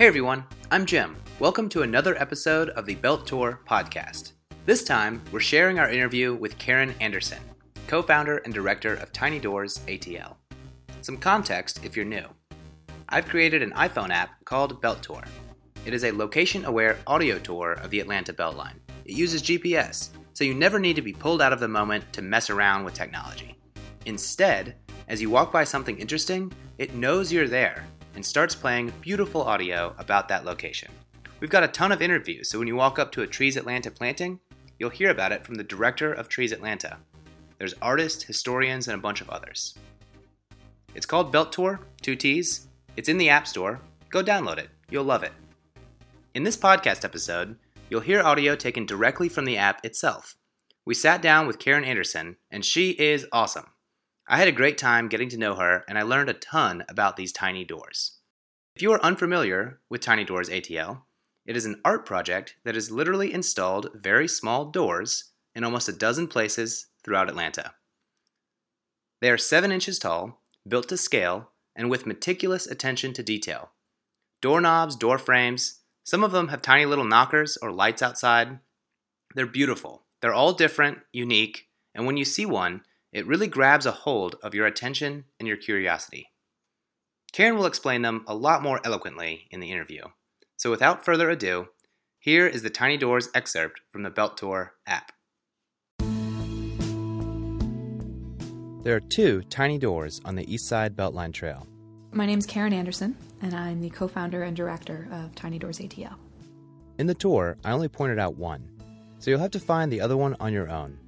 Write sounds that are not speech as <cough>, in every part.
Hey everyone, I'm Jim. Welcome to another episode of the Belt Tour podcast. This time, we're sharing our interview with Karen Anderson, co founder and director of Tiny Doors ATL. Some context if you're new. I've created an iPhone app called Belt Tour. It is a location aware audio tour of the Atlanta Beltline. It uses GPS, so you never need to be pulled out of the moment to mess around with technology. Instead, as you walk by something interesting, it knows you're there and starts playing beautiful audio about that location. We've got a ton of interviews, so when you walk up to a Trees Atlanta planting, you'll hear about it from the director of Trees Atlanta. There's artists, historians, and a bunch of others. It's called Belt Tour, two T's. It's in the App Store. Go download it. You'll love it. In this podcast episode, you'll hear audio taken directly from the app itself. We sat down with Karen Anderson, and she is awesome. I had a great time getting to know her, and I learned a ton about these tiny doors. If you are unfamiliar with Tiny Doors ATL, it is an art project that has literally installed very small doors in almost a dozen places throughout Atlanta. They are 7 inches tall, built to scale, and with meticulous attention to detail. Doorknobs, door frames, some of them have tiny little knockers or lights outside. They're beautiful. They're all different, unique, and when you see one, it really grabs a hold of your attention and your curiosity. Karen will explain them a lot more eloquently in the interview. So without further ado, here is the Tiny Doors excerpt from the Belt Tour app. There are two tiny doors on the East Side Beltline Trail. My name is Karen Anderson, and I'm the co founder and director of Tiny Doors ATL. In the tour, I only pointed out one, so you'll have to find the other one on your own.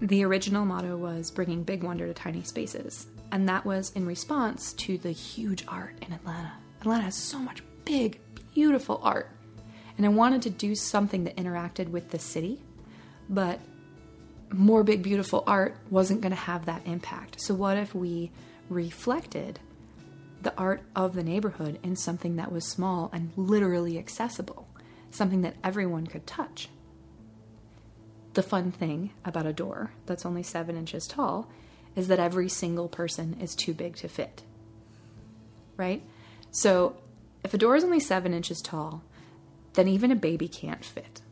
The original motto was bringing big wonder to tiny spaces, and that was in response to the huge art in Atlanta. Atlanta has so much big, beautiful art, and I wanted to do something that interacted with the city, but more big, beautiful art wasn't going to have that impact. So, what if we reflected the art of the neighborhood in something that was small and literally accessible, something that everyone could touch? The fun thing about a door that's only seven inches tall is that every single person is too big to fit. Right? So if a door is only seven inches tall, then even a baby can't fit.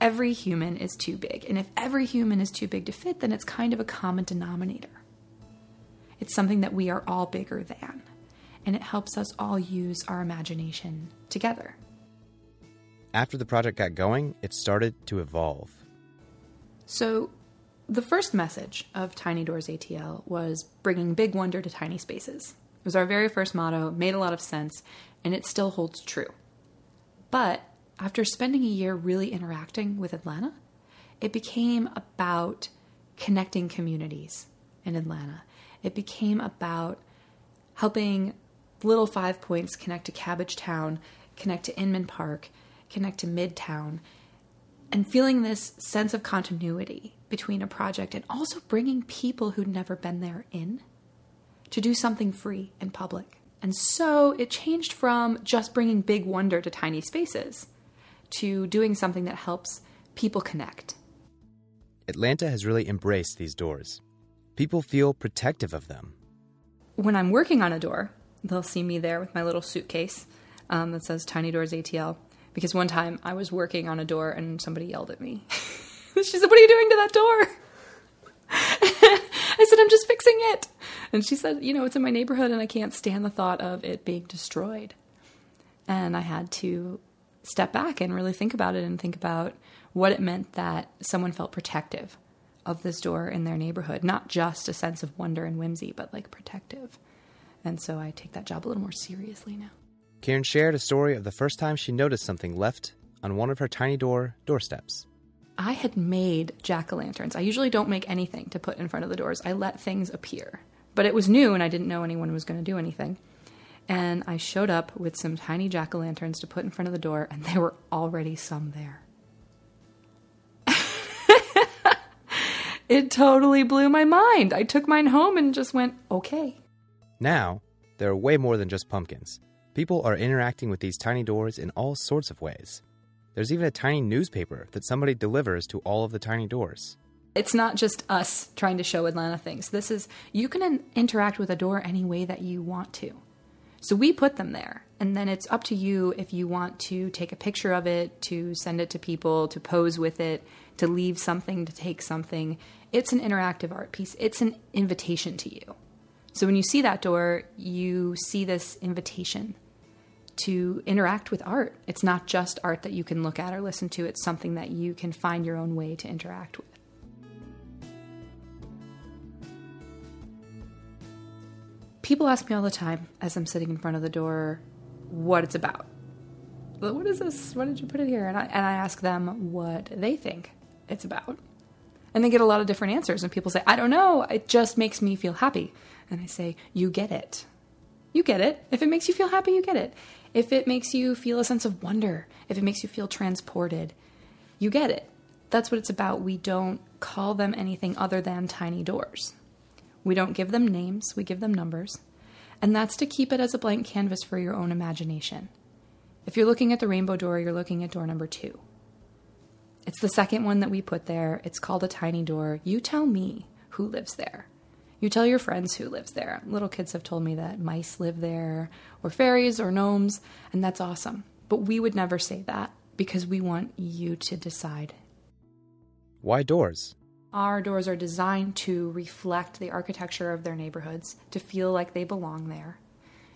Every human is too big. And if every human is too big to fit, then it's kind of a common denominator. It's something that we are all bigger than. And it helps us all use our imagination together. After the project got going, it started to evolve. So, the first message of Tiny Doors ATL was bringing big wonder to tiny spaces. It was our very first motto, made a lot of sense, and it still holds true. But after spending a year really interacting with Atlanta, it became about connecting communities in Atlanta. It became about helping Little Five Points connect to Cabbagetown, connect to Inman Park, connect to Midtown, and feeling this sense of continuity between a project and also bringing people who'd never been there in to do something free and public. And so it changed from just bringing big wonder to tiny spaces to doing something that helps people connect. Atlanta has really embraced these doors. People feel protective of them. When I'm working on a door, they'll see me there with my little suitcase um, that says Tiny Doors ATL because one time I was working on a door and somebody yelled at me. <laughs> she said, What are you doing to that door? <laughs> I said, I'm just fixing it. And she said, You know, it's in my neighborhood and I can't stand the thought of it being destroyed. And I had to step back and really think about it and think about what it meant that someone felt protective of this door in their neighborhood, not just a sense of wonder and whimsy, but like protective. And so I take that job a little more seriously now. Karen shared a story of the first time she noticed something left on one of her tiny door doorsteps. I had made jack o' lanterns. I usually don't make anything to put in front of the doors, I let things appear. But it was new and I didn't know anyone was going to do anything. And I showed up with some tiny jack o' lanterns to put in front of the door, and there were already some there. <laughs> it totally blew my mind. I took mine home and just went, okay. Now, there are way more than just pumpkins. People are interacting with these tiny doors in all sorts of ways. There's even a tiny newspaper that somebody delivers to all of the tiny doors. It's not just us trying to show Atlanta things. This is, you can interact with a door any way that you want to. So we put them there. And then it's up to you if you want to take a picture of it, to send it to people, to pose with it, to leave something, to take something. It's an interactive art piece, it's an invitation to you. So when you see that door, you see this invitation to interact with art. It's not just art that you can look at or listen to, it's something that you can find your own way to interact with. People ask me all the time as I'm sitting in front of the door what it's about. What is this? Why did you put it here? And I, and I ask them what they think it's about. And they get a lot of different answers. And people say, I don't know. It just makes me feel happy. And I say, You get it. You get it. If it makes you feel happy, you get it. If it makes you feel a sense of wonder, if it makes you feel transported, you get it. That's what it's about. We don't call them anything other than tiny doors. We don't give them names, we give them numbers. And that's to keep it as a blank canvas for your own imagination. If you're looking at the rainbow door, you're looking at door number two. It's the second one that we put there. It's called a tiny door. You tell me who lives there. You tell your friends who lives there. Little kids have told me that mice live there, or fairies, or gnomes, and that's awesome. But we would never say that because we want you to decide. Why doors? Our doors are designed to reflect the architecture of their neighborhoods, to feel like they belong there,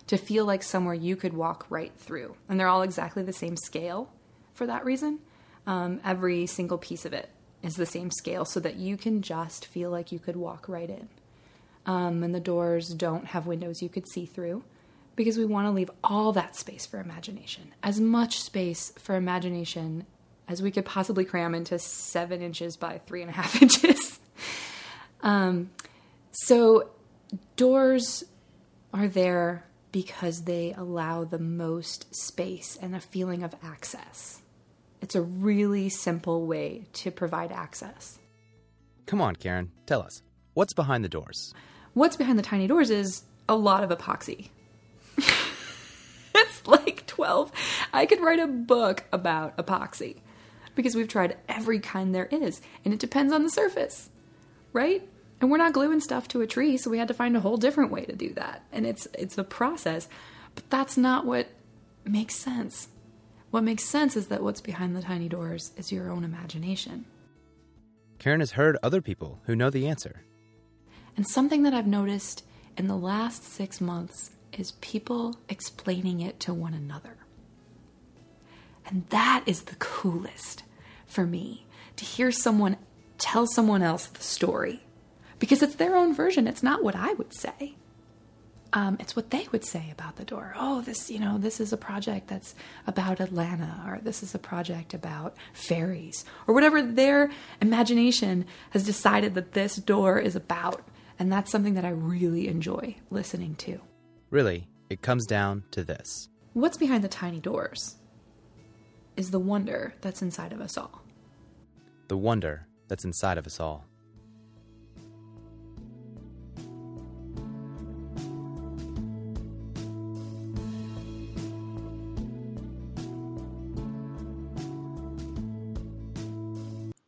to feel like somewhere you could walk right through. And they're all exactly the same scale for that reason. Um, every single piece of it is the same scale so that you can just feel like you could walk right in um, and the doors don't have windows you could see through because we want to leave all that space for imagination, as much space for imagination as we could possibly cram into seven inches by three and a half <laughs> inches. um, so, doors are there because they allow the most space and a feeling of access. It's a really simple way to provide access. Come on, Karen, tell us. What's behind the doors? What's behind the tiny doors is a lot of epoxy. <laughs> it's like 12. I could write a book about epoxy because we've tried every kind there is, and it depends on the surface, right? And we're not gluing stuff to a tree, so we had to find a whole different way to do that. And it's it's a process, but that's not what makes sense. What makes sense is that what's behind the tiny doors is your own imagination. Karen has heard other people who know the answer. And something that I've noticed in the last six months is people explaining it to one another. And that is the coolest for me to hear someone tell someone else the story because it's their own version. It's not what I would say. Um, it's what they would say about the door. Oh, this, you know, this is a project that's about Atlanta, or this is a project about fairies, or whatever their imagination has decided that this door is about. And that's something that I really enjoy listening to. Really, it comes down to this What's behind the tiny doors is the wonder that's inside of us all. The wonder that's inside of us all.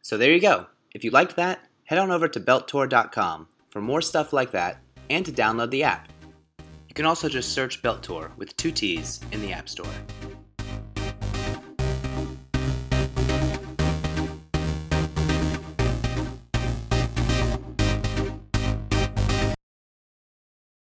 So there you go. If you liked that, head on over to belttour.com for more stuff like that and to download the app. You can also just search Belt Tour with two T's in the App Store.